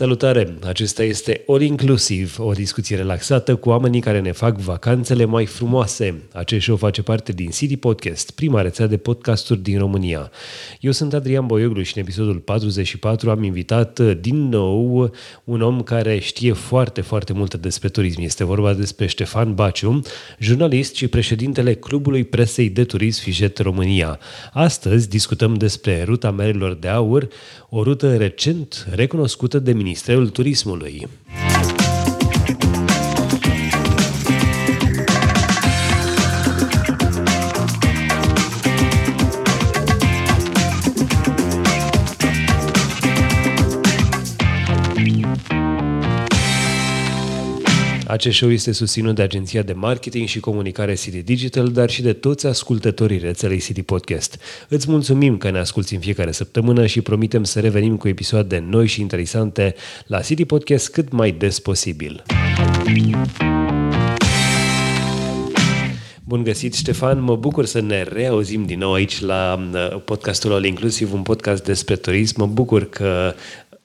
Salutare! Acesta este All Inclusiv, o discuție relaxată cu oamenii care ne fac vacanțele mai frumoase. Acest show face parte din City Podcast, prima rețea de podcasturi din România. Eu sunt Adrian Boioglu și în episodul 44 am invitat uh, din nou un om care știe foarte, foarte multe despre turism. Este vorba despre Ștefan Baciu, jurnalist și președintele Clubului Presei de Turism Fijet România. Astăzi discutăm despre ruta Merilor de Aur, o rută recent recunoscută de Ministerul Turismului. Acest show este susținut de agenția de marketing și comunicare City Digital, dar și de toți ascultătorii rețelei City Podcast. Îți mulțumim că ne asculti în fiecare săptămână și promitem să revenim cu episoade noi și interesante la City Podcast cât mai des posibil. Bun găsit, Ștefan! Mă bucur să ne reauzim din nou aici la uh, podcastul All Inclusiv, un podcast despre turism. Mă bucur că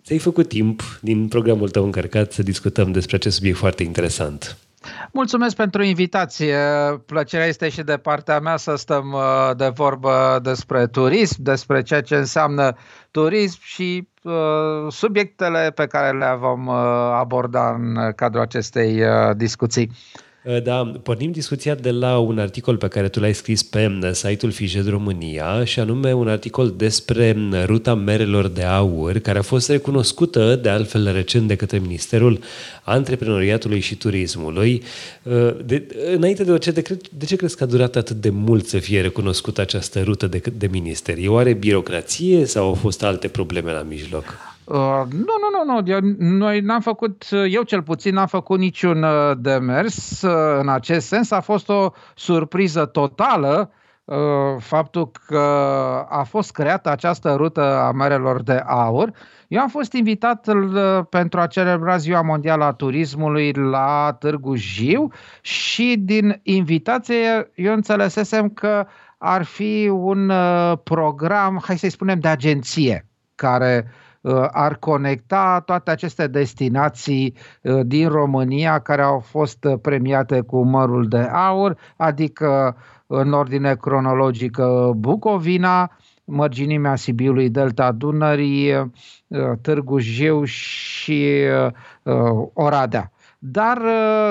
ți-ai făcut timp din programul tău încărcat să discutăm despre acest subiect foarte interesant. Mulțumesc pentru invitație. Plăcerea este și de partea mea să stăm uh, de vorbă despre turism, despre ceea ce înseamnă turism și uh, subiectele pe care le vom uh, aborda în cadrul acestei uh, discuții. Uh, da, pornim discuția de la un articol pe care tu l-ai scris pe uh, site-ul Fijet România și anume un articol despre uh, ruta merelor de aur care a fost recunoscută de altfel recent de către Ministerul Antreprenoriatului și Turismului. De, înainte de orice, de, de ce crezi că a durat atât de mult să fie recunoscută această rută de, de minister? E oare birocrație sau au fost alte probleme la mijloc? Uh, nu, nu, nu, nu. Eu, noi n-am făcut, eu cel puțin n-am făcut niciun uh, demers uh, în acest sens. A fost o surpriză totală uh, faptul că a fost creată această rută a merelor de aur. Eu am fost invitat uh, pentru a celebra Ziua Mondială a Turismului la Târgu Jiu și din invitație eu înțelesesem că ar fi un uh, program, hai să-i spunem, de agenție care uh, Uh, ar conecta toate aceste destinații uh, din România care au fost uh, premiate cu mărul de aur, adică în ordine cronologică Bucovina, mărginimea Sibiului, Delta Dunării, Târgu Jiu și Oradea. Dar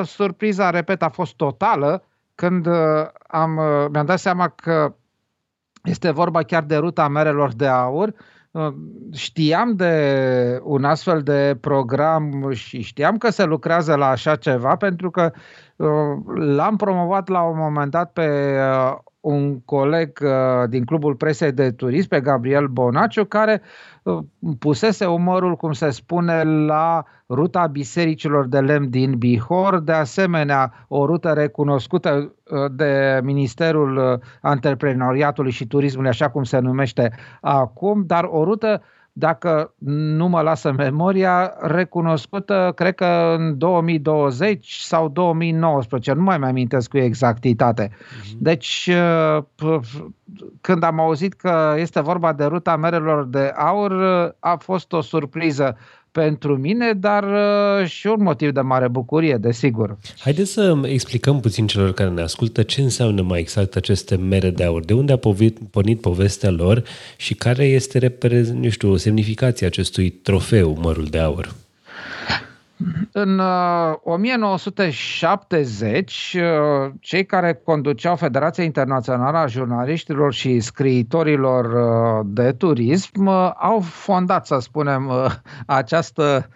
surpriza, repet, a fost totală când am, mi-am dat seama că este vorba chiar de ruta merelor de aur Uh, știam de un astfel de program și știam că se lucrează la așa ceva pentru că uh, l-am promovat la un moment dat pe uh, un coleg din Clubul Presei de Turism, pe Gabriel Bonaciu, care pusese umărul, cum se spune, la ruta bisericilor de lemn din Bihor, de asemenea o rută recunoscută uh, de Ministerul uh, Antreprenoriatului și Turismului, așa cum se numește acum, dar o rută dacă nu mă lasă memoria, recunoscută, cred că în 2020 sau 2019, nu mai mi-amintesc cu exactitate. Mhm. Deci, uh, când am auzit că este vorba de ruta merelor de aur, a fost o surpriză pentru mine, dar uh, și un motiv de mare bucurie, desigur. Haideți să explicăm puțin celor care ne ascultă ce înseamnă mai exact aceste mere de aur, de unde a pornit povestea lor și care este, nu știu, semnificația acestui trofeu, mărul de aur. În uh, 1970, uh, cei care conduceau Federația Internațională a Jurnaliștilor și Scriitorilor uh, de Turism uh, au fondat, să spunem, uh, această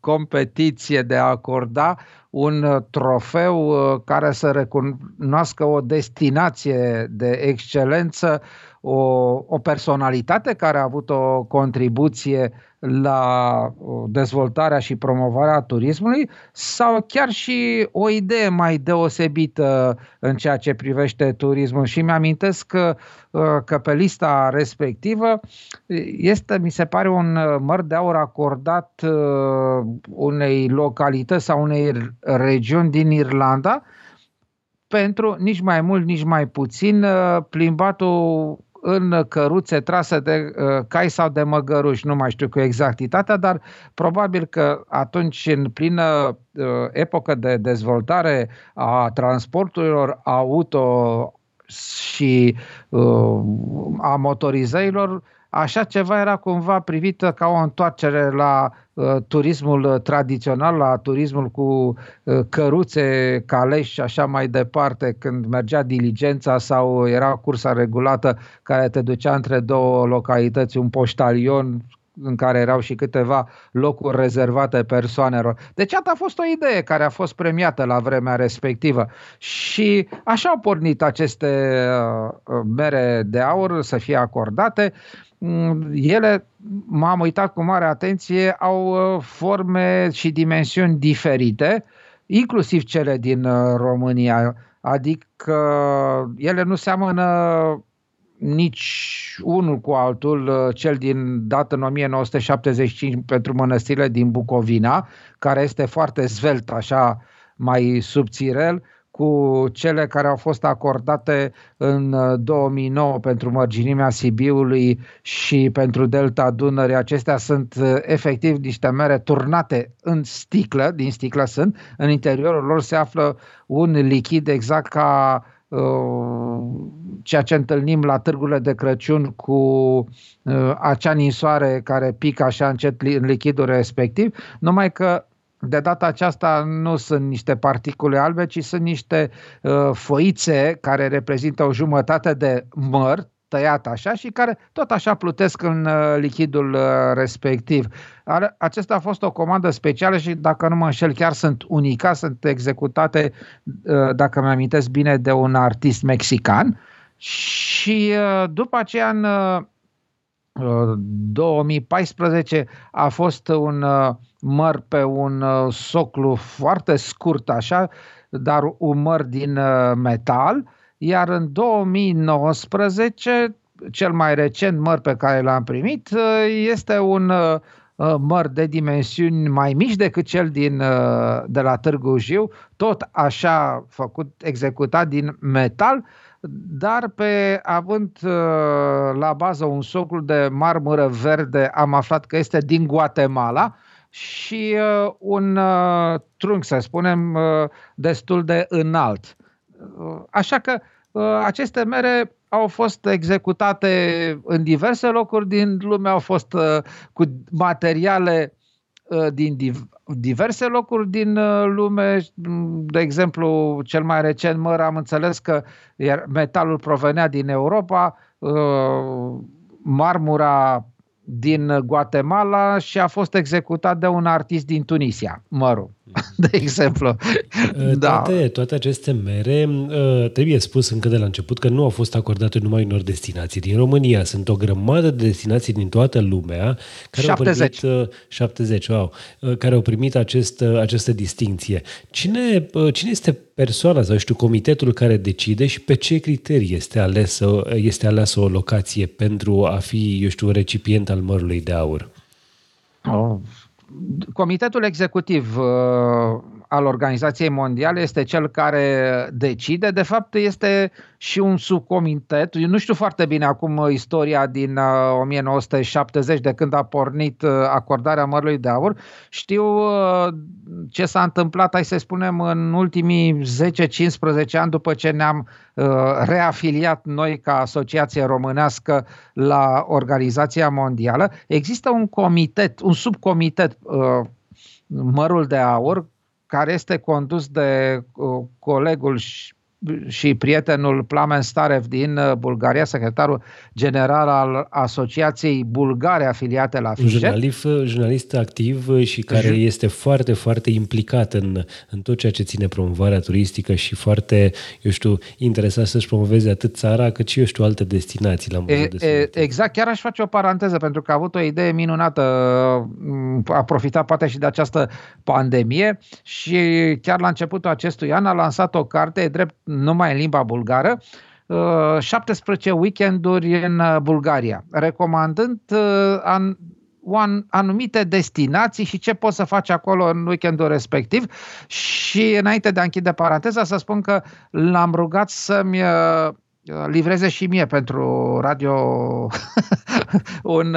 competiție de a acorda un uh, trofeu uh, care să recunoască o destinație de excelență, o, o personalitate care a avut o contribuție la dezvoltarea și promovarea turismului sau chiar și o idee mai deosebită în ceea ce privește turismul. Și mi-amintesc că, uh, că pe lista respectivă este, mi se pare, un măr de aur acordat uh, unei localități sau unei regiuni din Irlanda pentru nici mai mult, nici mai puțin uh, plimbatul în căruțe trase de uh, cai sau de măgăruși, nu mai știu cu exactitatea, dar probabil că atunci, în plină uh, epocă de dezvoltare a transporturilor auto și uh, a motorizărilor, așa ceva era cumva privită ca o întoarcere la uh, turismul tradițional, la turismul cu uh, căruțe, caleși și așa mai departe, când mergea diligența sau era cursa regulată care te ducea între două localități, un poștalion în care erau și câteva locuri rezervate persoanelor. Deci asta a fost o idee care a fost premiată la vremea respectivă. Și așa au pornit aceste uh, mere de aur să fie acordate. Mm, ele, m-am uitat cu mare atenție, au uh, forme și dimensiuni diferite, inclusiv cele din uh, România. Adică ele nu seamănă nici unul cu altul, uh, cel din dat în 1975 pentru mănăstirile din Bucovina, care este foarte zvelt, așa mai subțirel, cu cele care au fost acordate în 2009 uh, pentru mărginimea Sibiului și pentru Delta Dunării. Acestea sunt uh, efectiv niște mere turnate în sticlă, din sticlă sunt, în interiorul lor se află un lichid exact ca Uh, ceea ce întâlnim la târgurile de Crăciun cu uh, acea ninsoare care pică așa încet în lichidul respectiv, numai că de data aceasta nu sunt niște particule albe, ci sunt niște uh, foițe care reprezintă o jumătate de măr, tăiat așa și care tot așa plutesc în uh, lichidul uh, respectiv. Acesta a fost o comandă specială și dacă nu mă înșel chiar sunt unica, sunt executate, uh, dacă mi amintesc bine, de un artist mexican și după aceea în 2014 a fost un măr pe un soclu foarte scurt așa, dar un măr din metal iar în 2019, cel mai recent măr pe care l-am primit este un uh, măr de dimensiuni mai mici decât cel din, uh, de la Târgu Jiu, tot așa făcut, executat din metal, dar pe având uh, la bază un socul de marmură verde, am aflat că este din Guatemala și un trunchi, să spunem, destul de înalt. Așa că uh, aceste mere au fost executate în diverse locuri din lume, au fost uh, cu materiale uh, din diverse locuri din lume. De exemplu, cel mai recent măr am înțeles că metalul provenea din Europa, marmura din Guatemala și a fost executat de un artist din Tunisia, mărul, de exemplu. Uh, da. Toate, toate aceste mere, uh, trebuie spus încă de la început că nu au fost acordate numai unor destinații din România. Sunt o grămadă de destinații din toată lumea care 70. au primit 70, uh, wow, care au primit acest, această distinție. Cine, cine este persoana sau știu comitetul care decide și pe ce criterii este alesă, este aleasă o locație pentru a fi, eu știu, recipient al mărului de aur? Oh. Comitetul executiv uh, al Organizației Mondiale este cel care decide. De fapt, este și un subcomitet. Eu nu știu foarte bine acum istoria din 1970, uh, de când a pornit uh, acordarea mărului de aur. Știu uh, ce s-a întâmplat, hai să spunem, în ultimii 10-15 ani după ce ne-am reafiliat noi ca asociație românească la Organizația Mondială. Există un comitet, un subcomitet mărul de aur, care este condus de uh, colegul și și prietenul Plamen Starev din uh, Bulgaria, secretarul general al Asociației Bulgare afiliate la FIJE. Jurnalist, jurnalist activ și care J- este foarte, foarte implicat în, în tot ceea ce ține promovarea turistică și foarte, eu știu, interesat să-și promoveze atât țara cât și, eu știu, alte destinații la e, de e, Exact, chiar aș face o paranteză pentru că a avut o idee minunată, a profitat poate și de această pandemie și chiar la începutul acestui an a lansat o carte, drept numai în limba bulgară, 17 uh, weekenduri în uh, Bulgaria, recomandând uh, anumite destinații și ce poți să faci acolo în weekendul respectiv. Și înainte de a închide paranteza, să spun că l-am rugat să-mi livreze și mie pentru radio un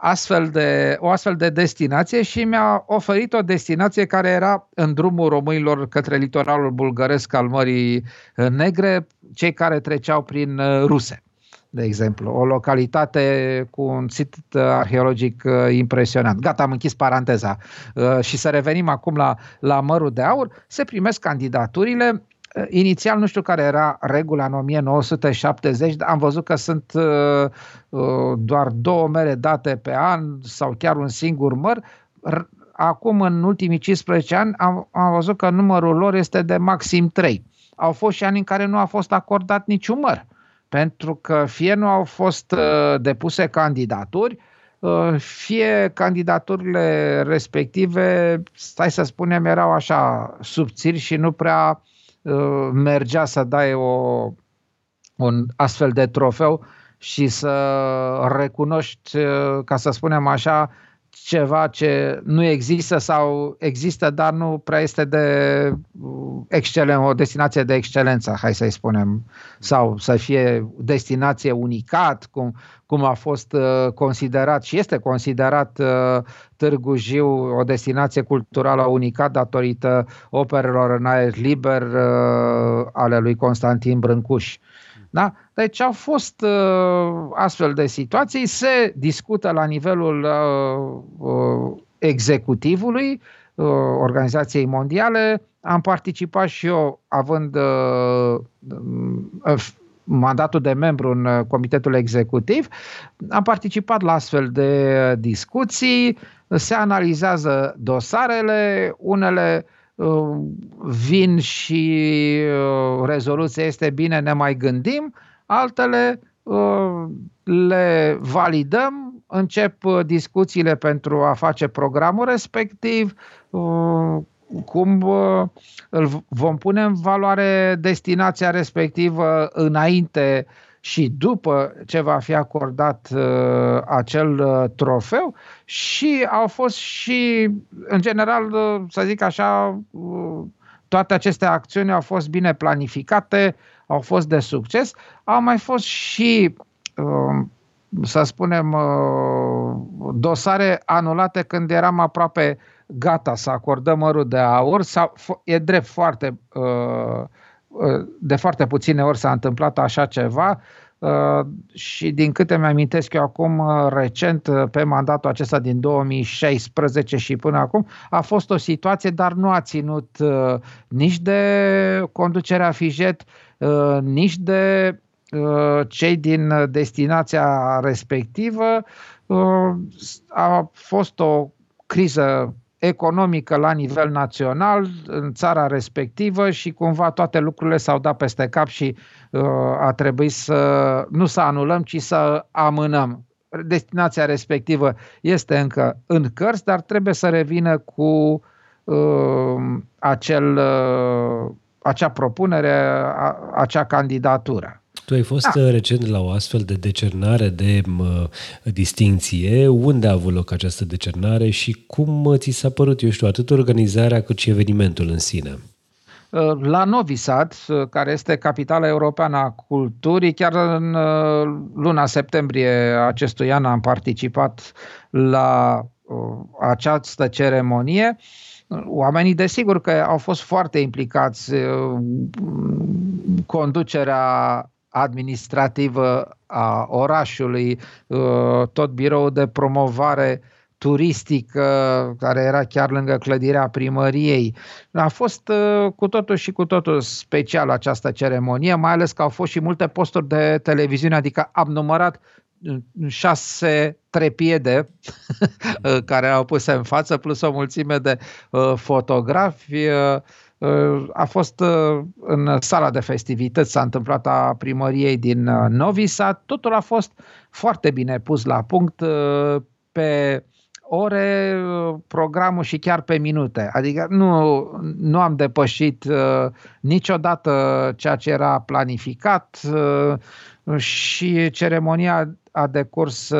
astfel de, o astfel de destinație și mi-a oferit o destinație care era în drumul românilor către litoralul bulgăresc al Mării Negre, cei care treceau prin Ruse de exemplu, o localitate cu un sit arheologic uh, impresionant. Gata, am închis paranteza. Uh, și să revenim acum la, la Mărul de Aur, se primesc candidaturile uh, Inițial nu știu care era regula în 1970, dar am văzut că sunt doar două mere date pe an sau chiar un singur măr. Acum, în ultimii 15 ani, am, am văzut că numărul lor este de maxim 3. Au fost și ani în care nu a fost acordat niciun măr. Uh, pentru că fie nu au fost uh, depuse candidaturi, uh, fie candidaturile respective, stai să spunem, erau așa subțiri și nu prea uh, mergea să dai o, un astfel de trofeu și să recunoști, ca să spunem așa, ceva ce nu există sau există, dar nu prea este de uh, excelen, o destinație de excelență, hai să-i spunem, sau să fie destinație unicat, cum, cum a fost uh, considerat și este considerat uh, Târgu Jiu o destinație culturală unicat datorită operelor în aer liber ale lui Constantin Brâncuș. Da? Deci au fost uh, astfel de situații, se discută la nivelul uh, uh, executivului uh, Organizației Mondiale. Am participat și eu, având uh, uh, mandatul de membru în uh, comitetul executiv, am participat la astfel de discuții, se analizează dosarele, unele uh, Uh, vin și uh, rezoluția este bine, ne mai gândim, altele uh, le validăm, încep discuțiile pentru a face programul respectiv, cum îl vom pune în valoare destinația respectivă înainte și după ce va fi acordat uh, acel uh, trofeu și au fost și, în general, uh, să zic așa, uh, toate aceste acțiuni au fost bine planificate, au fost de succes. Au mai fost și, uh, să spunem, uh, dosare anulate când eram aproape gata să acordăm mărul de aur. Sau, e drept foarte uh, de foarte puține ori s-a întâmplat așa ceva uh, și din câte mi-amintesc eu acum uh, recent uh, pe mandatul acesta din 2016 și până acum a fost o situație, dar nu a ținut nici de conducerea Fijet, nici de cei din destinația respectivă. A fost o criză economică la nivel național în țara respectivă și cumva toate lucrurile s-au dat peste cap și uh, a trebuit să nu să anulăm, ci să amânăm. Destinația respectivă este încă în cărți, dar trebuie să revină cu uh, acel, uh, acea propunere, a, acea candidatură. Tu ai fost da. Uh, recent la o astfel de decernare de uh, distinție. Unde a avut loc această decernare și cum uh, ți s-a părut, eu știu, atât organizarea cât și evenimentul în sine? Uh, la Novi Sad, care este capitala europeană a culturii, chiar în luna septembrie acestui an am participat la această ceremonie. Oamenii, desigur că au fost foarte implicați. Conducerea administrativă a orașului, uh, tot biroul de promovare turistică care era chiar lângă clădirea primăriei. A fost uh, cu totul și cu totul special această ceremonie, mai ales că au fost și multe posturi de televiziune, adică am numărat uh, șase trepiede care au pus în față, plus o mulțime de fotografi a fost uh, în sala de festivități, s-a întâmplat a primăriei din uh, Novi Sad. Totul a fost foarte bine pus la punct uh, pe ore, programul și chiar pe minute. Adică nu, nu am depășit niciodată ceea ce era planificat și ceremonia a decurs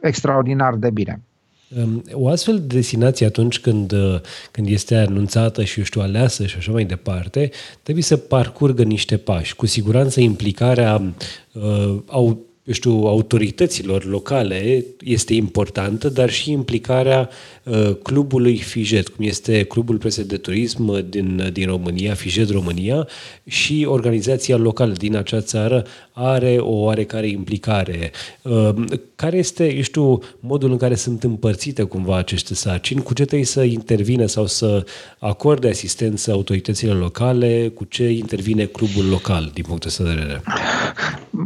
extraordinar de bine. Um, o astfel de destinație atunci când, uh, când este anunțată și, eu știu, aleasă și așa mai departe, trebuie să parcurgă niște pași. Cu siguranță implicarea uh, au eu știu, autorităților locale este importantă, dar și implicarea uh, clubului FIJET, cum este Clubul Prese de Turism din, din România, FIJET România, și organizația locală din acea țară are o oarecare implicare. Uh, care este, eu știu, modul în care sunt împărțite cumva aceste sarcini? Cu ce trebuie să intervine sau să acorde asistență autoritățile locale? Cu ce intervine clubul local din punct de vedere?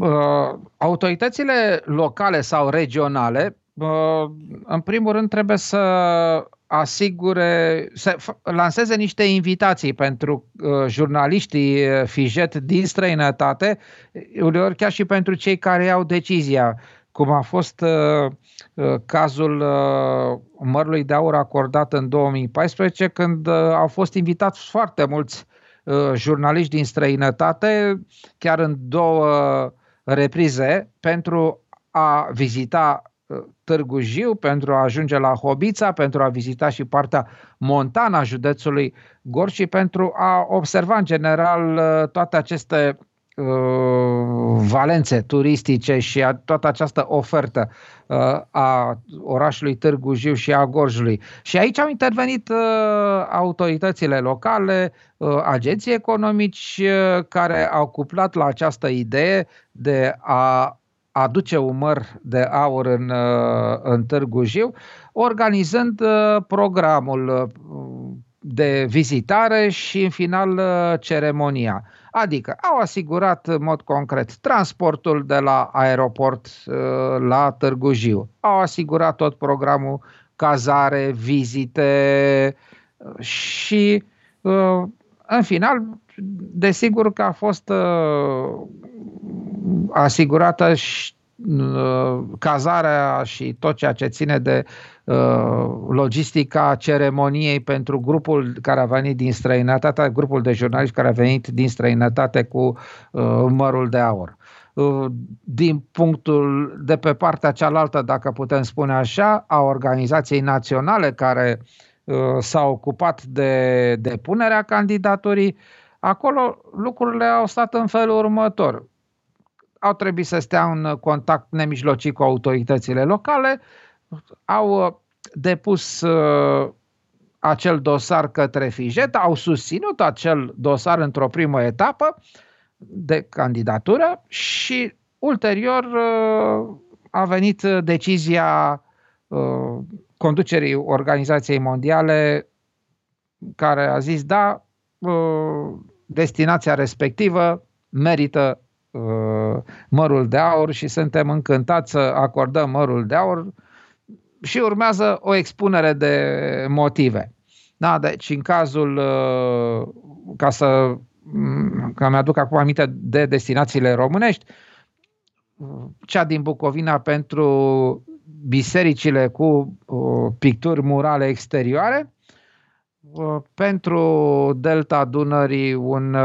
Uh, autoritățile locale sau regionale, în primul rând, trebuie să asigure, să lanseze niște invitații pentru uh, jurnaliștii uh, FIJET din străinătate, uneori chiar și pentru cei care iau decizia, cum a fost cazul mărului de aur acordat în 2014, când au fost invitați foarte mulți jurnaliști din străinătate, chiar în două reprize pentru a vizita uh, Târgu Jiu, pentru a ajunge la Hobița, pentru a vizita și partea montană a județului Gorj și pentru a observa în general uh, toate aceste uh, valențe turistice și a, toată această ofertă uh, a orașului Târgu Jiu și a Gorjului. Și aici au intervenit uh, autoritățile locale, uh, agenții economici uh, care au cuplat la această idee de a aduce umăr de aur în, uh, în Târgu Jiu, organizând uh, programul uh, de vizitare și în final ceremonia. Adică au asigurat în mod concret transportul de la aeroport la Târgu Jiu, au asigurat tot programul cazare, vizite și în final, desigur că a fost asigurată și uh, cazarea și tot ceea ce ține de uh, logistica ceremoniei pentru grupul care a venit din străinătate, grupul de jurnaliști care a venit din străinătate cu uh, mărul de aur. Din punctul de pe partea cealaltă, dacă putem spune așa, a organizației naționale care s-a ocupat de depunerea candidaturii, acolo lucrurile au stat în felul următor au trebuit să stea în contact nemijlocit cu autoritățile locale, au uh, depus uh, acel dosar către Fijet, au susținut acel dosar într-o primă etapă de candidatură și ulterior uh, a venit decizia conducerii Organizației Mondiale care a zis da, destinația respectivă merită Uh, mărul de aur și suntem încântați să acordăm mărul de aur și urmează o expunere de motive. Da, deci în cazul, uh, ca să mm, că mi-aduc acum aminte de destinațiile românești, cea din Bucovina pentru bisericile cu uh, picturi murale exterioare, pentru Delta Dunării un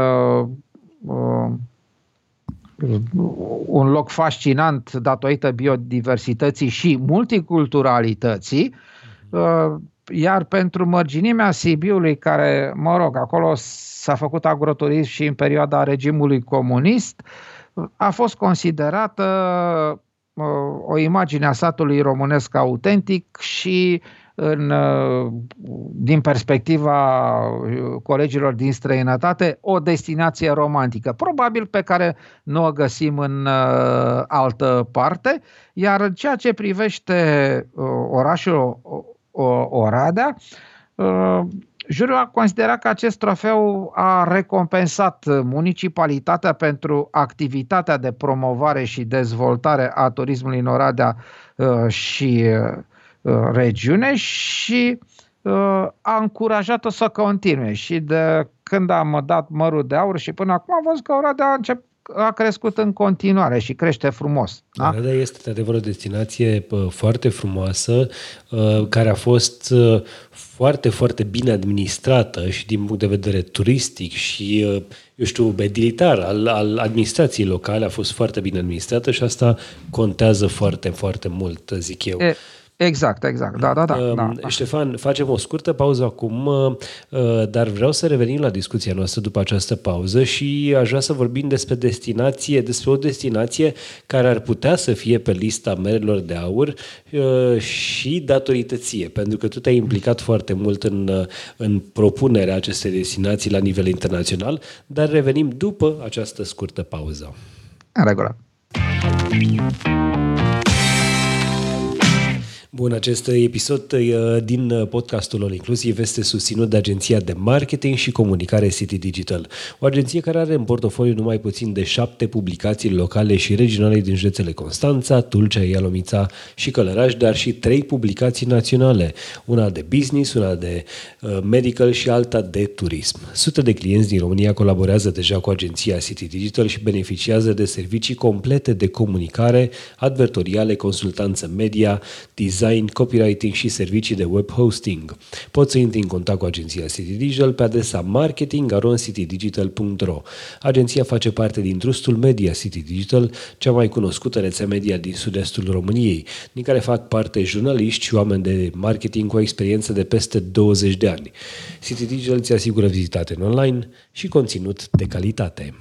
un loc fascinant datorită biodiversității și multiculturalității, uh, iar pentru mărginimea Sibiului, care, mă rog, acolo s-a făcut agroturism și în perioada regimului comunist, a fost considerată uh, o imagine a satului românesc autentic și în, uh, din perspectiva uh, colegilor din străinătate, o destinație romantică, probabil pe care nu o găsim în uh, altă parte, iar ceea ce privește orașul Oradea, Juriul a considerat că acest trofeu a recompensat municipalitatea pentru activitatea de promovare și dezvoltare a turismului în Oradea și Uh, regiune și uh, a încurajat-o să continue. Și de când am dat mărul de aur și până acum am văzut că Oradea a, încep, a crescut în continuare și crește frumos. Da? Oradea este de adevăr o destinație foarte frumoasă, uh, care a fost foarte, foarte bine administrată și din punct de vedere turistic și, eu știu, edilitar al, al administrației locale a fost foarte bine administrată și asta contează foarte, foarte mult, zic eu. E, Exact, exact. Da, da, da. Uh, da, da. Ștefan, facem o scurtă pauză acum, uh, dar vreau să revenim la discuția noastră după această pauză și aș vrea să vorbim despre destinație, despre o destinație care ar putea să fie pe lista merilor de aur uh, și datorită ție, pentru că tu te-ai implicat foarte mult în, uh, în propunerea acestei destinații la nivel internațional, dar revenim după această scurtă pauză. În regulă. Bun, acest episod uh, din uh, podcastul All Inclusiv este susținut de agenția de marketing și comunicare City Digital, o agenție care are în portofoliu numai puțin de șapte publicații locale și regionale din județele Constanța, Tulcea, Ialomița și Călăraș, dar și trei publicații naționale, una de business, una de uh, medical și alta de turism. Sute de clienți din România colaborează deja cu agenția City Digital și beneficiază de servicii complete de comunicare, advertoriale, consultanță media, design design, copywriting și servicii de web hosting. Poți să intri în contact cu agenția City Digital pe adresa marketing.citydigital.ro. Agenția face parte din trustul media City Digital, cea mai cunoscută rețea media din sud-estul României, din care fac parte jurnaliști și oameni de marketing cu o experiență de peste 20 de ani. City Digital ți asigură vizitate în online și conținut de calitate.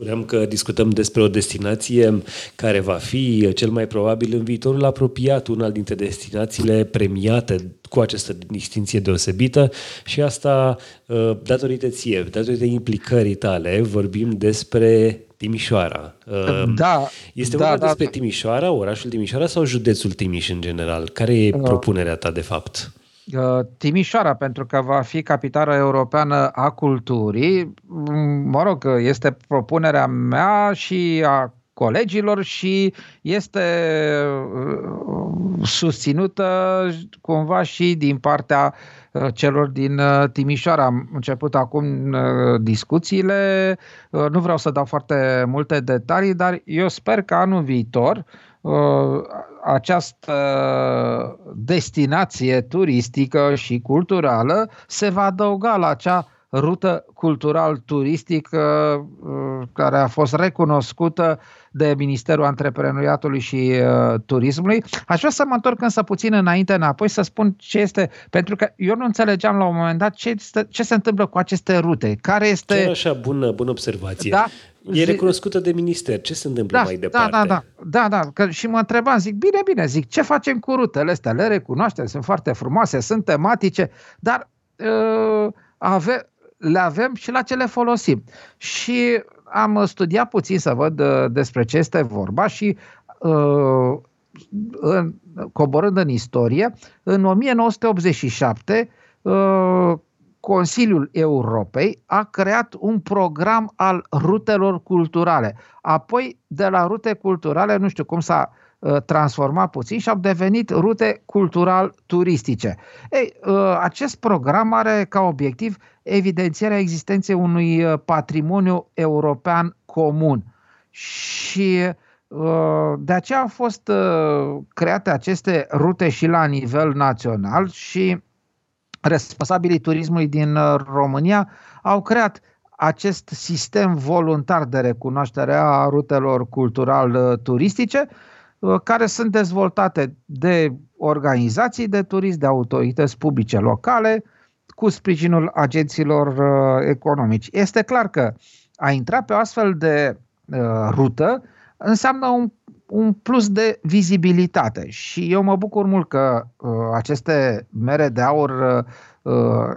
Spuneam că discutăm despre o destinație care va fi cel mai probabil în viitorul apropiat, una dintre destinațiile premiate cu această distinție deosebită și asta uh, datorită ție, datorită implicării tale, vorbim despre Timișoara. Uh, da. Este da, vorba da, despre da. Timișoara, orașul Timișoara sau județul Timiș în general? Care e Uh. propunerea ta de fapt? Uh, Timișoara, pentru că va fi capitala europeană a culturii. Mm, Mă rog, este propunerea mea și a colegilor și este uh, susținută cumva și din partea uh, celor din uh, Timișoara. Am început acum uh, discuțiile, uh, nu vreau să dau foarte multe detalii, dar eu sper că anul viitor uh, această destinație turistică și culturală se va adăuga la acea rută cultural-turistică uh, care a fost recunoscută de Ministerul Antreprenoriatului și uh, Turismului. Aș vrea să mă întorc însă puțin înainte înapoi să spun ce este, pentru că eu nu înțelegeam la un moment dat ce, este, ce se întâmplă cu aceste rute, care este... Chiar așa, bună, bună observație. Da, E zi- recunoscută de minister. Ce se întâmplă da, mai departe? Da, da, da, da, da. Că și mă întrebam, zic, bine, bine, zic, ce facem cu rutele astea? Le recunoaștem, sunt foarte frumoase, sunt tematice, dar uh, ave, le avem și la ce le folosim. Și am studiat puțin să văd uh, despre ce este vorba și uh, în, coborând în istorie, în 1987 uh, Consiliul Europei a creat un program al rutelor culturale. Apoi, de la rute culturale, nu știu cum s-a uh, transformat puțin și au devenit rute cultural-turistice. Ei, uh, acest program are ca obiectiv evidențierea existenței unui uh, patrimoniu european comun. Și uh, de aceea au fost uh, create aceste rute și la nivel național și responsabilii turismului din uh, România au creat acest sistem voluntar de recunoaștere a rutelor cultural-turistice, uh, care sunt dezvoltate de organizații de turism, de autorități publice locale, cu sprijinul agenților uh, economici. Este clar că a intra pe o astfel de uh, rută înseamnă un, un plus de vizibilitate și eu mă bucur mult că uh, aceste mere de aur uh,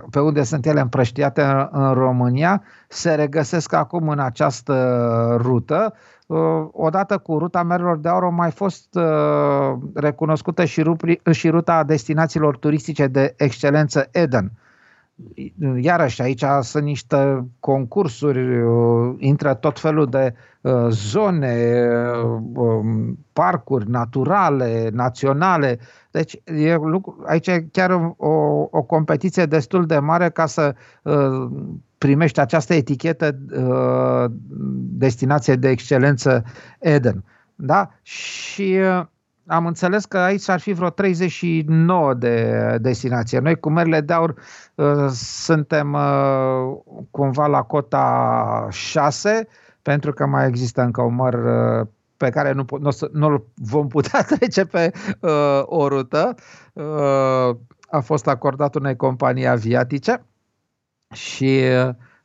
pe unde sunt ele împrăștiate în, în România se regăsesc acum în această rută. Uh, odată cu ruta merilor de aur a mai fost uh, recunoscută și, rupri, și ruta destinațiilor turistice de excelență Eden. Iarăși, aici sunt niște concursuri, uh, intră tot felul de uh, zone, uh, um, parcuri naturale, naționale. Deci, e lucru, aici e chiar o, o competiție destul de mare ca să uh, primești această etichetă uh, destinație de excelență Eden. Da? Și uh, am înțeles că aici ar fi vreo 39 de destinații. Noi cu Merle de Aur uh, suntem uh, cumva la cota 6, pentru că mai există încă un măr uh, pe care nu, nu, nu vom putea trece pe uh, o rută. Uh, a fost acordat unei companii aviatice și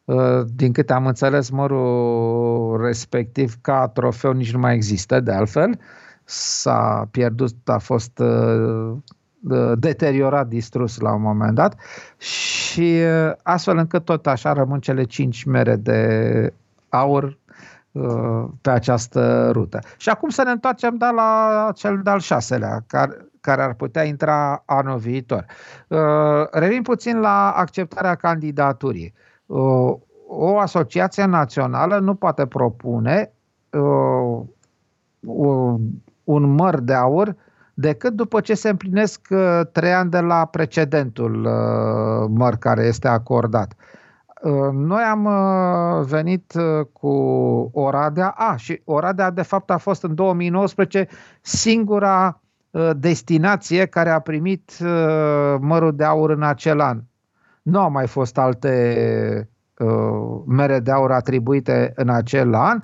uh, din câte am înțeles, mărul respectiv ca trofeu nici nu mai există, de altfel. S-a pierdut, a fost uh, deteriorat, distrus la un moment dat și uh, astfel încât tot așa rămân cele cinci mere de aur pe această rută. Și acum să ne întoarcem da, la cel de-al șaselea, care, care ar putea intra anul viitor. Uh, revin puțin la acceptarea candidaturii. Uh, o asociație națională nu poate propune uh, un măr de aur decât după ce se împlinesc trei ani de la precedentul măr care este acordat. Noi am venit cu Oradea, a, și Oradea de fapt a fost în 2019 singura Uh, destinație care a primit uh, mărul de aur în acel an. Nu au mai fost alte uh, mere de aur atribuite în acel an.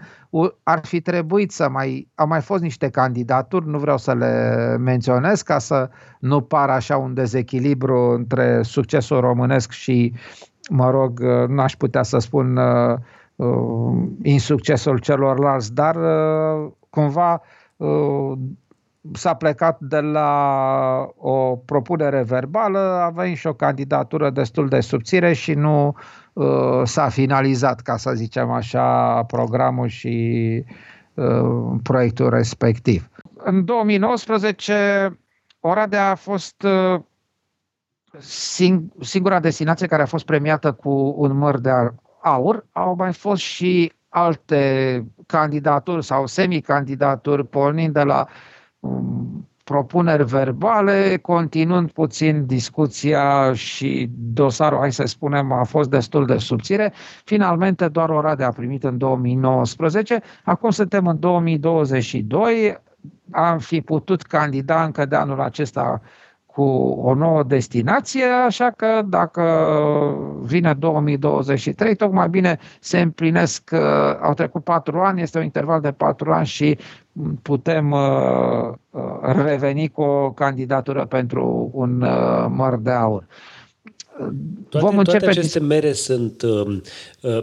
Ar fi trebuit să mai... Au mai fost niște candidaturi, nu vreau să le menționez ca să nu pară așa un dezechilibru între succesul românesc și, mă rog, n-aș putea să spun insuccesul celorlalți, dar cumva s-a plecat de la o propunere verbală, avem și o candidatură destul de subțire și nu uh, s-a finalizat, ca să zicem așa, programul și uh, proiectul respectiv. În 2019, Oradea a fost uh, sing- singura destinație care a fost premiată cu un măr de aur. Au mai fost și alte candidaturi sau semicandidaturi, pornind de la uh, propuneri verbale, continuând puțin discuția și dosarul, hai să spunem, a fost destul de subțire. Finalmente doar Oradea a primit în 2019, acum suntem în 2022, am fi putut candida încă de anul acesta cu o nouă destinație, așa că dacă vine 2023, tocmai bine se împlinesc, uh, au trecut patru ani, este un interval de patru ani și putem uh, uh, reveni cu o candidatură pentru un măr de aur. Toate, Vom începe toate aceste mere sunt,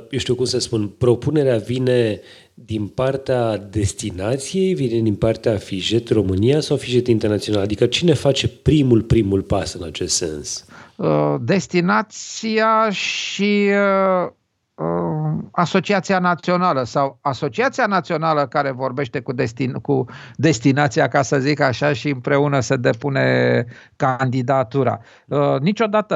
eu știu cum să spun, propunerea vine din partea destinației, vine din partea Fijet România sau Fijet Internațional? Adică cine face primul, primul pas în acest sens? Uh, destinația și uh, uh, Asociația Națională sau Asociația Națională care vorbește cu, destin, cu destinația, ca să zic așa, și împreună se depune candidatura. Niciodată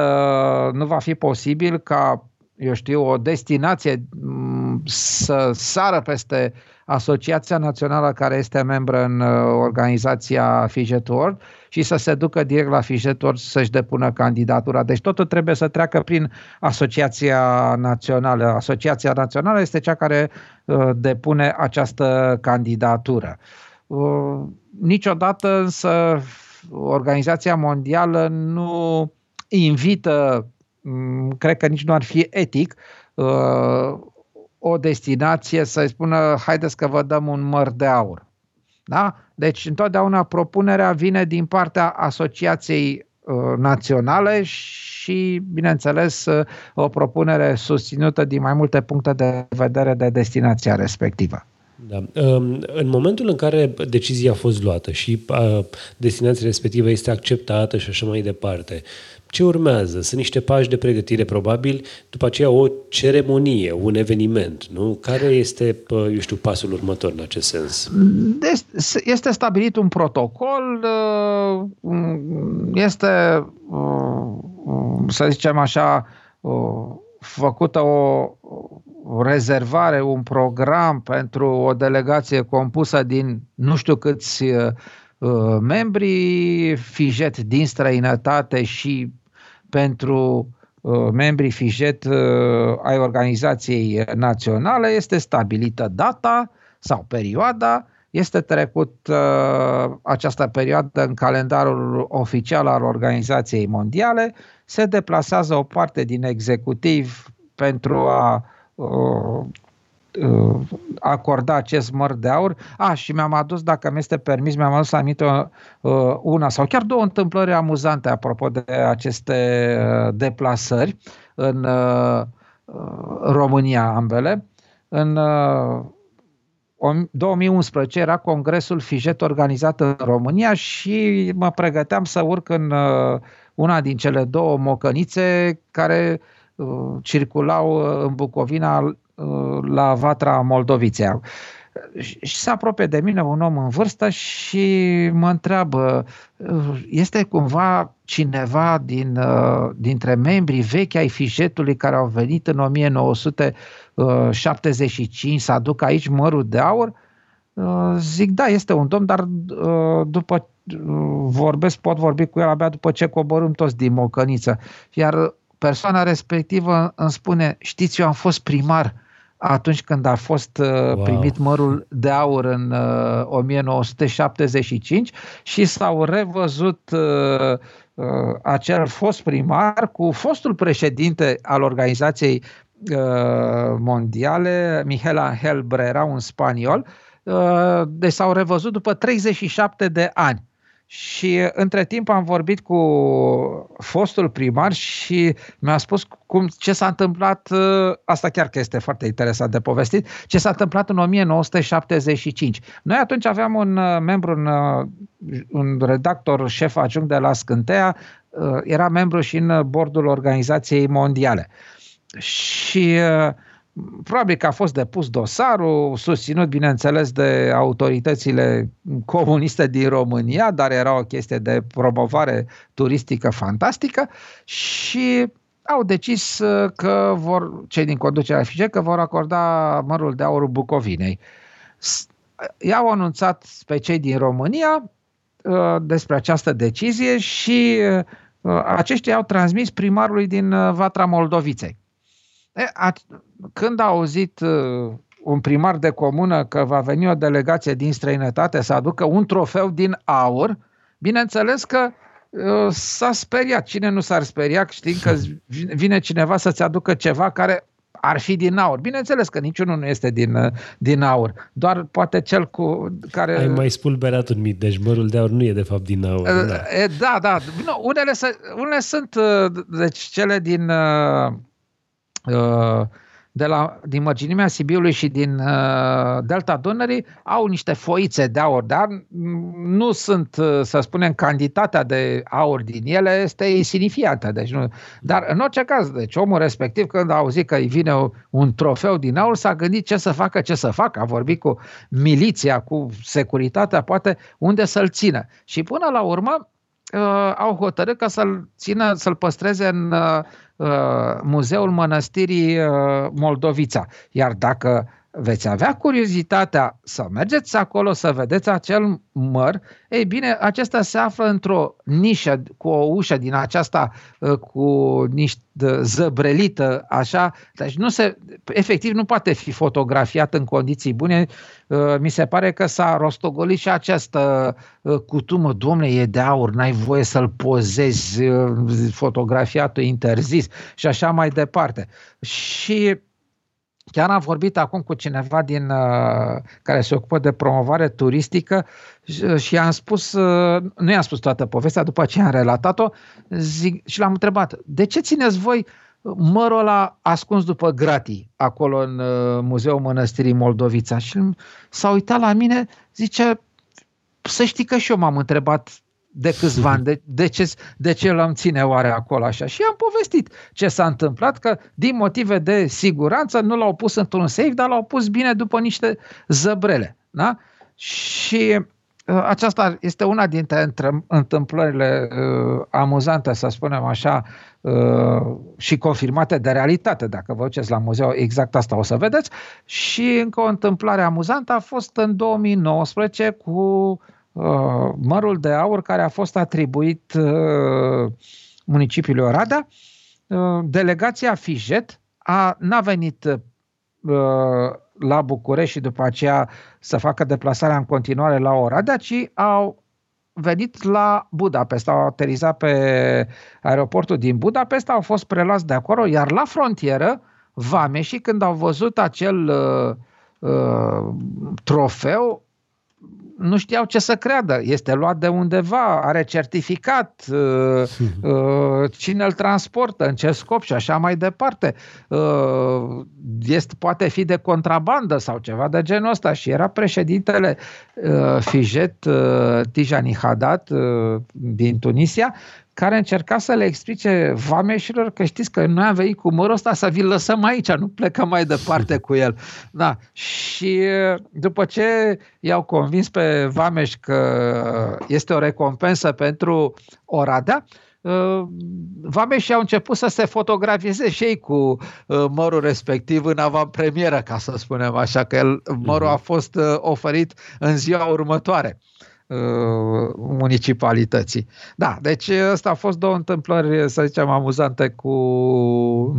nu va fi posibil ca eu știu, o destinație mm, să sară peste Asociația Națională care este membră în uh, organizația Fidget World și să se ducă direct la Fidget World să-și depună candidatura. Deci totul trebuie să treacă prin Asociația Națională. Asociația Națională este cea care uh, depune această candidatură. Uh, niciodată însă Organizația Mondială nu invită Mm, cred că nici nu ar fi etic uh, o destinație să-i spună haideți că vă dăm un măr de aur. Da? Deci întotdeauna propunerea vine din partea asociației uh, naționale și, bineînțeles, uh, o propunere susținută din mai multe puncte de vedere de destinația respectivă. Da. Um, în momentul în care decizia a fost luată și destinația respectivă este acceptată și așa mai departe, ce urmează? Sunt niște pași de pregătire, probabil, după aceea o ceremonie, un eveniment, nu? Care este, eu știu, pasul următor în acest sens? Este stabilit un protocol, uh, este, uh, să zicem așa, uh, făcută o, rezervare, un program pentru o delegație compusă din nu știu câți membrii FIJET din străinătate și pentru uh, membrii FIJET uh, ai organizației naționale este stabilită data sau perioada, este trecut uh, această perioadă în calendarul oficial al Organizației Mondiale, se deplasează o parte din executiv pentru a uh, acorda acest măr de aur. A, și mi-am adus, dacă mi este permis, mi-am adus aminte uh, una sau chiar două întâmplări amuzante apropo de aceste uh, deplasări în uh, România ambele. În uh, 2011 era congresul Fijet organizat în România și mă pregăteam să urc în uh, una din cele două mocănițe care uh, circulau uh, în Bucovina la Vatra Moldoviței. Și se apropie de mine un om în vârstă și mă întreabă, este cumva cineva din, dintre membrii vechi ai fijetului care au venit în 1975 să aducă aici mărul de aur? Zic, da, este un domn, dar după vorbesc, pot vorbi cu el abia după ce coborâm toți din mocăniță. Iar persoana respectivă îmi spune, știți, eu am fost primar atunci când a fost uh, wow. primit mărul de aur în uh, 1975 și s-au revăzut uh, uh, acel fost primar cu fostul președinte al organizației uh, mondiale, Miguel Angel Brera, un spaniol, uh, deci s-au revăzut după 37 de ani. Și între timp am vorbit cu fostul primar și mi-a spus cum, ce s-a întâmplat, ă, asta chiar că este foarte interesant de povestit, ce s-a întâmplat în 1975. Noi atunci aveam un ă, membru, un, ă, un redactor șef adjunct de la Scânteia, era membru și în bordul Organizației Mondiale. Și uh, Probabil că a fost depus dosarul, susținut, bineînțeles, de autoritățile comuniste din România, dar era o chestie de promovare turistică fantastică și au decis uh, că vor, cei din conducerea FIGE, că vor acorda mărul de aur Bucovinei. I-au anunțat pe cei din România uh, despre această decizie și uh, aceștia au transmis primarului din Vatra Moldoviței. E, a, când a auzit uh, un primar de comună că va veni o delegație din străinătate să aducă un trofeu din aur, bineînțeles că uh, s-a speriat. Cine nu s-ar speria știind că vine cineva să-ți aducă ceva care ar fi din aur. Bineînțeles că niciunul nu este din, uh, din aur, doar poate cel cu care... Ai mai spulberat un mit, deci mărul de aur nu e de fapt din aur. Uh, da, e, da. da. No, unele, unele sunt, uh, deci cele din... Uh, uh, de la, din mărginimea Sibiului și din uh, Delta Dunării au niște foițe de aur, dar nu sunt, uh, să spunem, cantitatea de aur din ele este insignifiantă. Deci nu, dar în orice caz, deci omul respectiv când a auzit că îi vine un trofeu din aur, s-a gândit ce să facă, ce să facă. A vorbit cu miliția, cu securitatea, poate unde să-l țină. Și până la urmă uh, au hotărât ca să-l țină, să-l păstreze în uh, Uh, Muzeul Mănăstirii uh, Moldovița. Iar dacă veți avea curiozitatea să mergeți acolo să vedeți acel măr, ei bine, acesta se află într-o nișă cu o ușă din aceasta uh, cu niște zăbrelită, așa, deci nu se, efectiv nu poate fi fotografiat în condiții bune. Uh, mi se pare că s-a rostogolit și această uh, cutumă, domne, e de aur, n-ai voie să-l pozezi, fotografiatul interzis și așa mai departe. Și Chiar am vorbit acum cu cineva din uh, care se ocupă de promovare turistică și, și am spus, uh, nu i-am spus toată povestea, după ce am relatat-o zic, și l-am întrebat, de ce țineți voi mărul ăla ascuns după gratii acolo în uh, Muzeul Mănăstirii Moldovița? Și s-a uitat la mine, zice, să știi că și eu m-am întrebat de câțiva ani, de, de, ce, de ce l-am ține oare acolo așa? Și am povestit ce s-a întâmplat, că din motive de siguranță nu l-au pus într-un safe, dar l-au pus bine după niște zăbrele. Da? Și uh, aceasta este una dintre întâmplările uh, amuzante, să spunem așa, uh, și confirmate de realitate. Dacă vă duceți la muzeu, exact asta o să vedeți. Și încă o întâmplare amuzantă a fost în 2019 cu Uh, mărul de aur care a fost atribuit uh, municipiului Oradea. Uh, delegația Fijet a, n-a venit la București și după aceea să facă deplasarea în continuare la Oradea, ci au venit la Budapesta, au aterizat pe aeroportul din Budapesta, au fost preluați de acolo, iar la frontieră vame și când au văzut acel uh, uh, trofeu, nu știau ce să creadă. Este luat de undeva, are certificat, uh, uh, cine îl transportă, în ce scop și așa mai departe. Uh, este, poate fi de contrabandă sau ceva de genul ăsta. Și era președintele Fijet Tijani Haddad din Tunisia, care încerca să le explice vameșilor că știți că noi am venit cu mărul ăsta să vi lăsăm aici, nu plecăm mai departe cu el. Da. Și după ce i-au convins pe vameș că este o recompensă pentru Oradea, vameșii au început să se fotografieze și ei cu mărul respectiv în avantpremieră, ca să spunem așa, că el, mărul a fost oferit în ziua următoare. Uh, municipalității. Da, deci ăsta a fost două întâmplări, să zicem, amuzante cu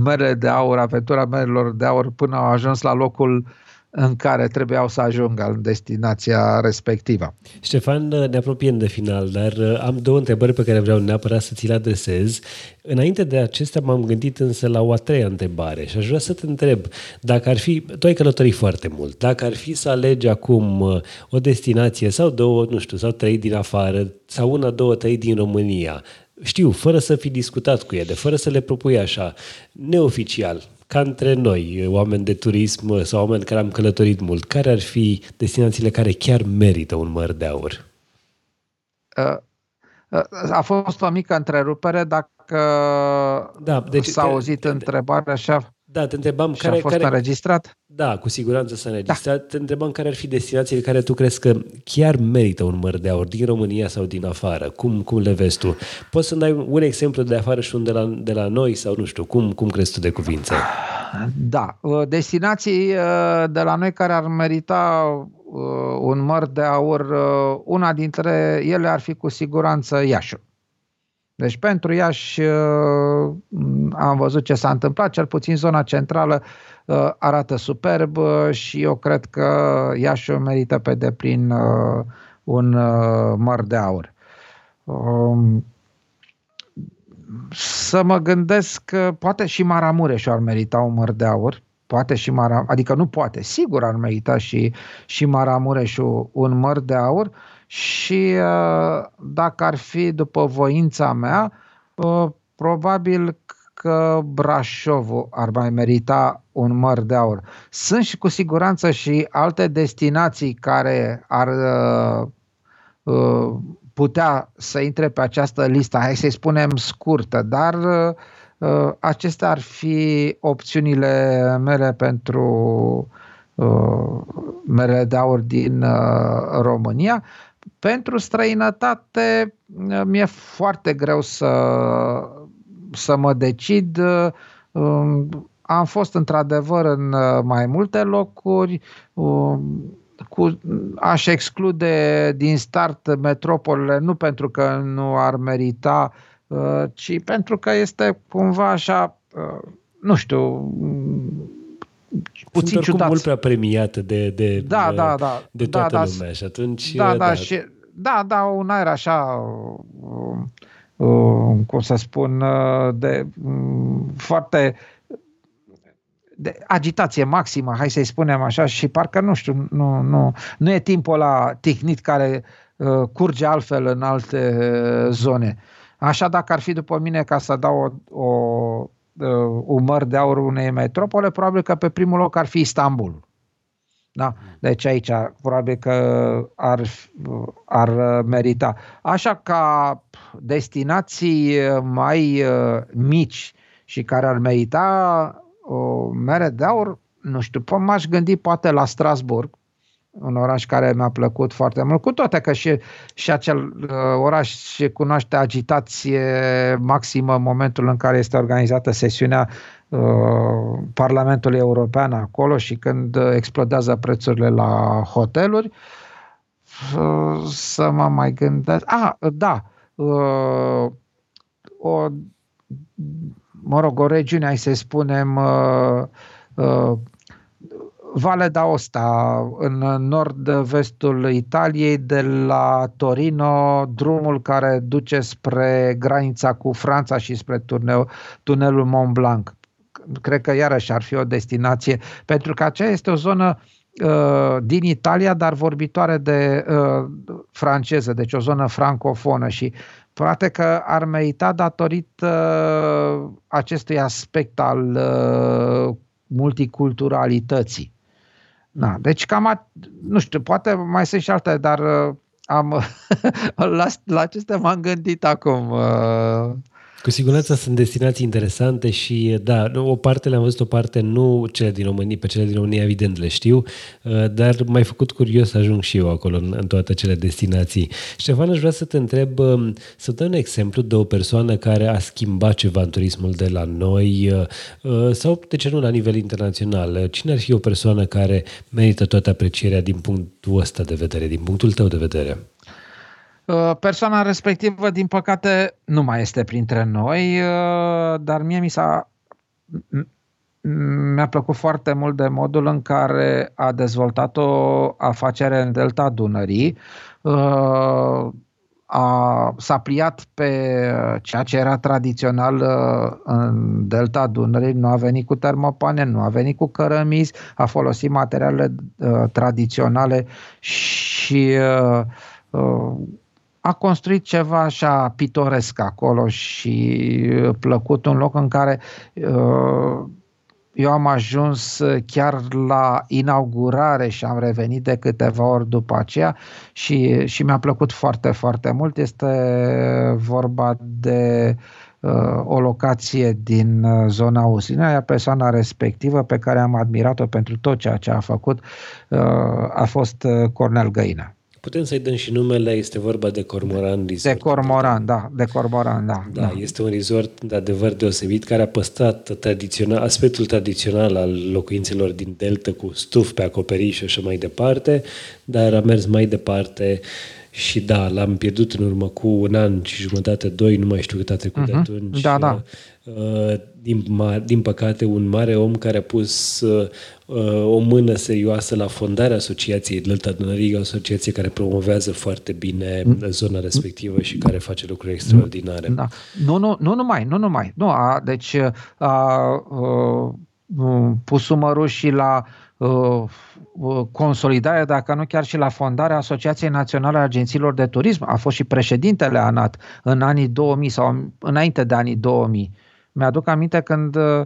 merele de aur, aventura merelor de aur până au ajuns la locul în care trebuiau să ajungă în destinația respectivă. Ștefan, ne apropiem de final, dar uh, am două întrebări pe care vreau neapărat să ți le adresez. Înainte de acestea m-am gândit însă la o a treia întrebare și aș vrea să te întreb dacă ar fi, tu ai călătorit foarte mult, dacă ar fi să alegi acum uh, o destinație sau două, nu știu, sau trei din afară, sau una, două, trei din România, știu, fără să fi discutat cu ele, fără să le propui așa, neoficial, ca între noi, oameni de turism sau oameni care am călătorit mult, care ar fi destinațiile care chiar merită un măr de aur? Uh, uh, a fost o mică întrerupere dacă da, deci s-a auzit te, întrebarea așa. Da, te întrebam și care... a fost care, înregistrat? Da, cu siguranță s-a înregistrat. Da. Te întrebam care ar fi destinațiile care tu crezi că chiar merită un măr de aur din România sau din afară. Cum, cum le vezi tu? Poți să-mi dai un exemplu de afară și un de la, de la noi sau nu știu, cum, cum crezi tu de cuvință? Da, uh, destinații uh, de la noi care ar merita uh, un măr de aur, una dintre ele ar fi cu siguranță Iașul. Deci pentru Iași am văzut ce s-a întâmplat, cel puțin zona centrală Uh, arată superb uh, și eu cred că Iașiul merită pe deplin uh, un măr de aur. Um, să mă gândesc că poate și Maramureș ar merita un măr de aur, poate și Mara, adică nu poate, sigur ar merita și, și Maramureșul un măr de aur și dacă ar fi după voința mea, probabil că Brașovul ar mai merita un măr de aur. Sunt și cu siguranță și alte destinații care ar uh, uh, putea să intre pe această listă, hai să-i spunem scurtă, dar uh, uh acestea ar fi opțiunile mele pentru uh, mere de aur din uh, România. Pentru străinătate uh, mi-e foarte greu să să mă decid. Um, am fost într-adevăr în uh, mai multe locuri, um, cu, aș exclude din start metropolele nu pentru că nu ar merita, uh, ci pentru că este cumva așa, uh, nu știu, puțin Sunt ciudat. mult prea premiată de, de, da, da, da, de toată da, lumea și atunci... Da, da, da, și, da, da, un aer așa Uh, cum să spun, uh, de mm, foarte de agitație maximă, hai să-i spunem așa, și parcă nu știu, nu, nu, nu e timpul la tihnit care uh, curge altfel în alte uh, zone. Așa dacă ar fi după mine ca să dau o, o uh, umăr de aur unei metropole, probabil că pe primul loc ar fi Istanbul. Da? Deci aici probabil că ar, ar merita. Așa ca destinații mai uh, mici și care ar merita o mere de aur, nu știu, m-aș gândi poate la Strasburg, un oraș care mi-a plăcut foarte mult, cu toate că și, și acel uh, oraș cunoaște agitație maximă în momentul în care este organizată sesiunea uh, Parlamentului European acolo și când explodează prețurile la hoteluri. Uh, să mă mai gândesc. Ah, da, uh, o, mă rog, o regiune, hai să spunem, uh, uh, Vale d'Aosta, în nord-vestul Italiei, de la Torino, drumul care duce spre granița cu Franța și spre tunel, tunelul Mont Blanc. cred că iarăși ar fi o destinație, pentru că aceea este o zonă uh, din Italia, dar vorbitoare de uh, franceză, deci o zonă francofonă și poate că ar merita datorită uh, acestui aspect al uh, multiculturalității. Da, deci cam, a, nu știu, poate mai sunt și alte, dar uh, am, la, la acestea m-am gândit acum. Uh, cu siguranță sunt destinații interesante și, da, o parte le-am văzut, o parte nu cele din România, pe cele din România evident le știu, uh, dar m-ai făcut curios să ajung și eu acolo în, în toate cele destinații. Ștefan, aș vrea să te întreb, um, să dai un exemplu de o persoană care a schimbat ceva în turismul de la noi uh, uh, sau, de ce nu, la nivel internațional. Cine ar fi o persoană care merită toată aprecierea din punctul ăsta de vedere, din punctul tău de vedere? Uh, persoana respectivă, din păcate, nu mai este printre noi, uh, dar mie mi s-a mi-a plăcut foarte mult de modul în care a dezvoltat o afacere în Delta Dunării. Uh, a, s-a pliat pe ceea ce era tradițional în Delta Dunării, nu a venit cu termopane, nu a venit cu cărămizi, a folosit materiale tradiționale și a construit ceva așa pitoresc acolo și plăcut, un loc în care uh, eu am ajuns chiar la inaugurare și am revenit de câteva ori după aceea și, și mi-a plăcut foarte, foarte mult. Este vorba de uh, o locație din uh, zona Usina, iar persoana respectivă pe care am admirat-o pentru tot ceea ce a făcut uh, a fost uh, Cornel Găina. Putem să-i dăm și numele, este vorba de Cormoran Resort. De Cormoran, da, de Cormoran, da. Da, da. este un resort de adevăr deosebit care a păstrat tradițional, aspectul tradițional al locuințelor din Delta cu stuf pe acoperiș și așa mai departe, dar a mers mai departe și da, l-am pierdut în urmă cu un an și jumătate, doi, nu mai știu cât a trecut uh-huh. de mhm. atunci. Da, da. Uh, din, din păcate, un mare om care a pus uh, o mână serioasă la fondarea Asociației Delta Dunării, o asociație care promovează foarte bine mm. zona respectivă și care face lucruri extraordinare. Da. Nu, nu, nu numai, nu numai. Nu, a, deci a, a, a pus umărul și la consolidarea, dacă nu chiar și la fondarea Asociației Naționale a Agențiilor de Turism. A fost și președintele ANAT în anii 2000 sau înainte de anii 2000. Mi-aduc aminte când uh,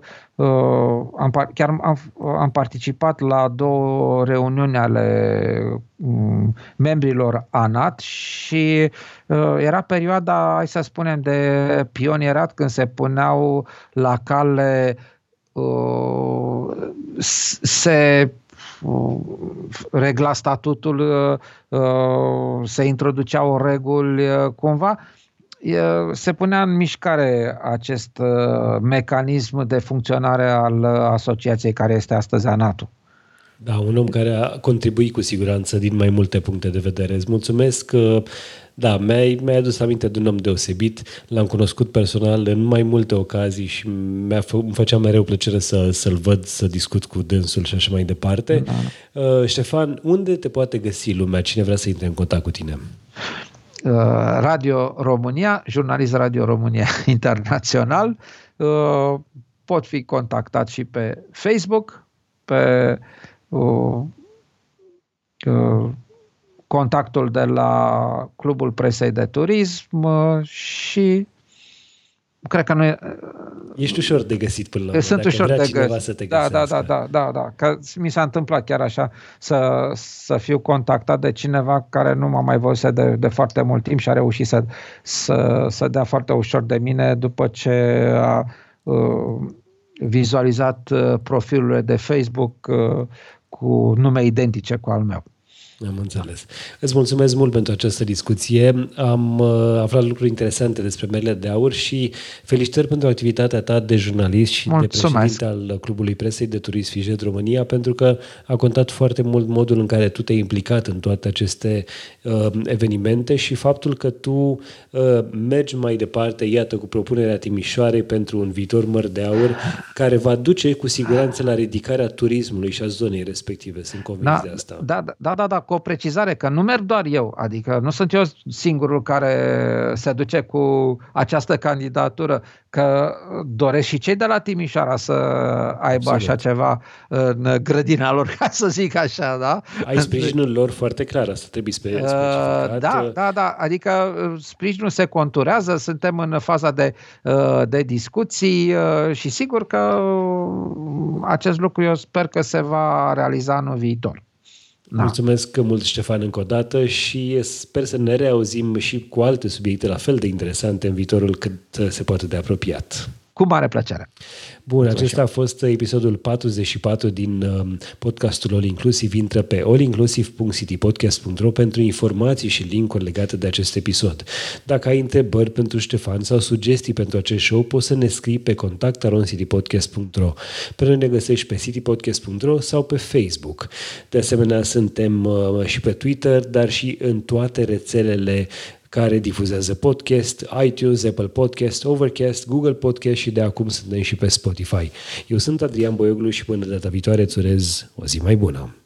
am, chiar am, am participat la două reuniuni ale um, membrilor ANAT și uh, era perioada, hai să spunem, de pionierat când se puneau la cale uh, se uh, regla statutul, uh, uh, se introduceau reguli cumva se punea în mișcare acest uh, mecanism de funcționare al asociației care este astăzi ANATU. Da, un om care a contribuit cu siguranță din mai multe puncte de vedere. Îți mulțumesc că, da, mi-ai, mi-ai adus aminte de un om deosebit. L-am cunoscut personal în mai multe ocazii și mi-a fă, îmi făcea mereu plăcere să, să-l văd, să discut cu dânsul și așa mai departe. Da. Uh, Ștefan, unde te poate găsi lumea? Cine vrea să intre în contact cu tine? Uh, Radio România, jurnalist Radio România Internațional. Uh, pot fi contactat și pe Facebook, pe uh, contactul de la Clubul Presei de Turism și cred că nu e... Ești ușor de găsit până la urmă. Sunt ușor de găsit. Să te da, da, da, da, da, da. Că mi s-a întâmplat chiar așa să, să fiu contactat de cineva care nu m-a mai văzut de, de foarte mult timp și a reușit să, să, să dea foarte ușor de mine după ce a uh, vizualizat uh, profilurile de Facebook uh, cu nume identice cu al meu. Am înțeles. Îți mulțumesc mult pentru această discuție. Am uh, aflat lucruri interesante despre merele de aur și felicitări pentru activitatea ta de jurnalist și mulțumesc. de președinte al Clubului Presei de Turism Fijet România, pentru că a contat foarte mult modul în care tu te-ai implicat în toate aceste uh, evenimente și faptul că tu uh, mergi mai departe, iată, cu propunerea Timișoarei pentru un viitor măr de aur, care va duce cu siguranță la ridicarea turismului și a zonei respective. Sunt convins da, de asta. Da, da, da, da cu o precizare că nu merg doar eu, adică nu sunt eu singurul care se duce cu această candidatură, că doresc și cei de la Timișoara să aibă Absolut. așa ceva în grădina lor, ca să zic așa, da? Ai sprijinul lor foarte clar, asta trebuie uh, specificat. Da, da, da, adică uh, sprijinul se conturează, suntem în faza de, uh, de discuții și sigur că acest lucru eu sper că se va realiza anul viitor. Da. Mulțumesc mult, Ștefan, încă o dată și sper să ne reauzim și cu alte subiecte la fel de interesante în viitorul cât se poate de apropiat. Cu mare plăcere. Bun, acesta a fost episodul 44 din um, podcastul All Inclusive. Intră pe allinclusive.citypodcast.ro pentru informații și linkuri legate de acest episod. Dacă ai întrebări pentru Ștefan sau sugestii pentru acest show, poți să ne scrii pe contactaroncitypodcast.ro. Pe noi ne găsești pe citypodcast.ro sau pe Facebook. De asemenea, suntem uh, și pe Twitter, dar și în toate rețelele care difuzează podcast, iTunes, Apple Podcast, Overcast, Google Podcast și de acum suntem și pe Spotify. Eu sunt Adrian Boioglu și până data viitoare îți urez o zi mai bună.